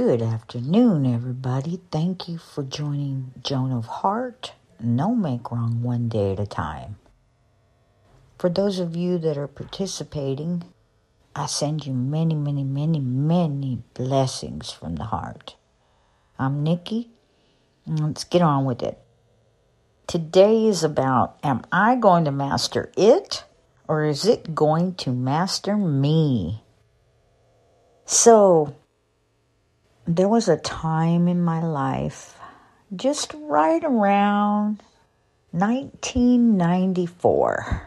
Good afternoon, everybody. Thank you for joining Joan of Heart. No make wrong one day at a time. For those of you that are participating, I send you many, many, many, many blessings from the heart. I'm Nikki. Let's get on with it. Today is about Am I going to master it or is it going to master me? So, there was a time in my life, just right around 1994,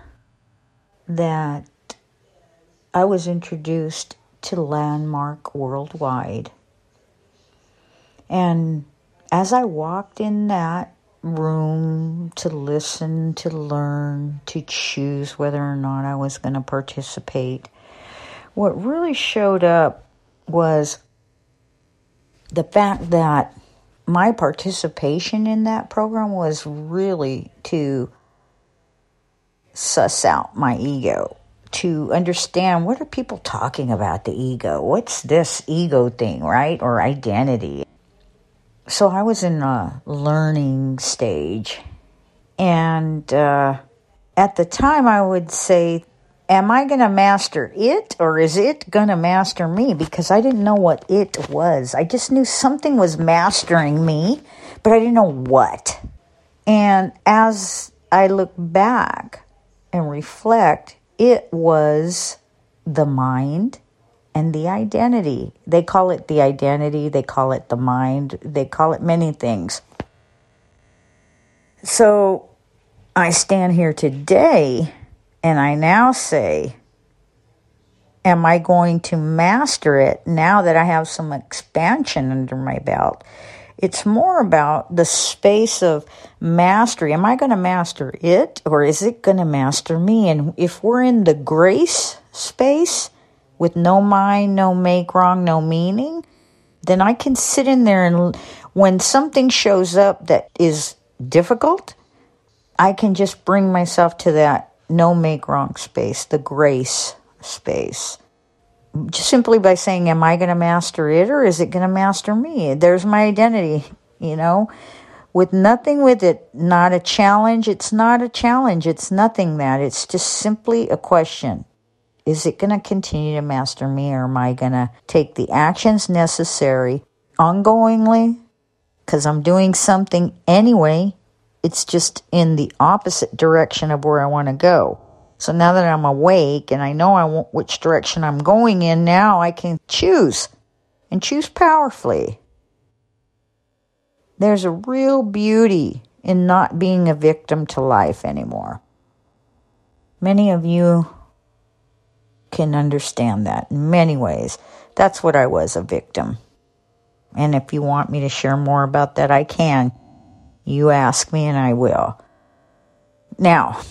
that I was introduced to Landmark Worldwide. And as I walked in that room to listen, to learn, to choose whether or not I was going to participate, what really showed up was the fact that my participation in that program was really to suss out my ego, to understand what are people talking about the ego? What's this ego thing, right? Or identity. So I was in a learning stage. And uh, at the time, I would say am I going to master it or is it going to master me? Because I didn't know what it was. I just knew something was mastering me, but I didn't know what. And as I look back and reflect, it was the mind and the identity. They call it the identity, they call it the mind, they call it many things. So I stand here today and I now say, Am I going to master it now that I have some expansion under my belt? It's more about the space of mastery. Am I going to master it or is it going to master me? And if we're in the grace space with no mind, no make wrong, no meaning, then I can sit in there and when something shows up that is difficult, I can just bring myself to that no make wrong space, the grace space. Just simply by saying, Am I going to master it or is it going to master me? There's my identity, you know. With nothing with it, not a challenge, it's not a challenge. It's nothing that. It's just simply a question. Is it going to continue to master me or am I going to take the actions necessary ongoingly? Because I'm doing something anyway it's just in the opposite direction of where I want to go. So now that I'm awake and I know I want which direction I'm going in, now I can choose and choose powerfully. There's a real beauty in not being a victim to life anymore. Many of you can understand that in many ways. That's what I was a victim. And if you want me to share more about that, I can. You ask me and I will. Now,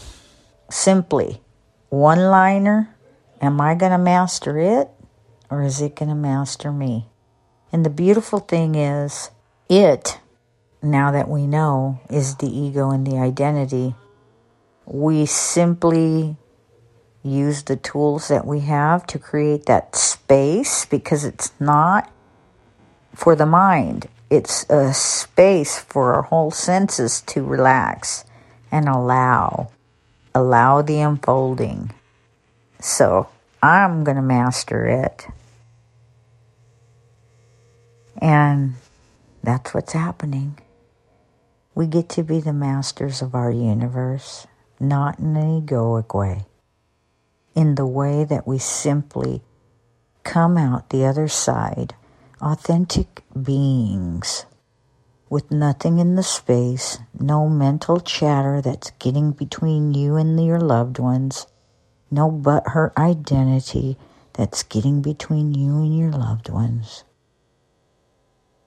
simply, one liner, am I going to master it or is it going to master me? And the beautiful thing is, it, now that we know, is the ego and the identity. We simply use the tools that we have to create that space because it's not for the mind. It's a space for our whole senses to relax and allow, allow the unfolding. So I'm going to master it. And that's what's happening. We get to be the masters of our universe, not in an egoic way, in the way that we simply come out the other side authentic beings with nothing in the space, no mental chatter that's getting between you and your loved ones, no but her identity that's getting between you and your loved ones.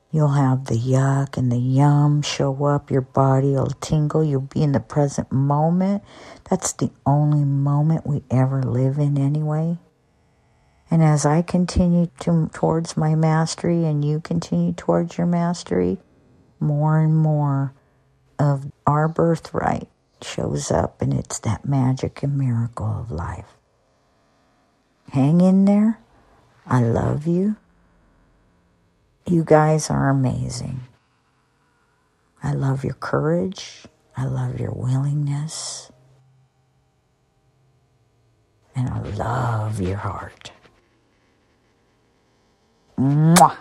You'll have the yuck and the yum show up, your body will tingle, you'll be in the present moment. That's the only moment we ever live in, anyway. And as I continue to, towards my mastery and you continue towards your mastery, more and more of our birthright shows up, and it's that magic and miracle of life. Hang in there. I love you. You guys are amazing. I love your courage. I love your willingness. And I love your heart. 么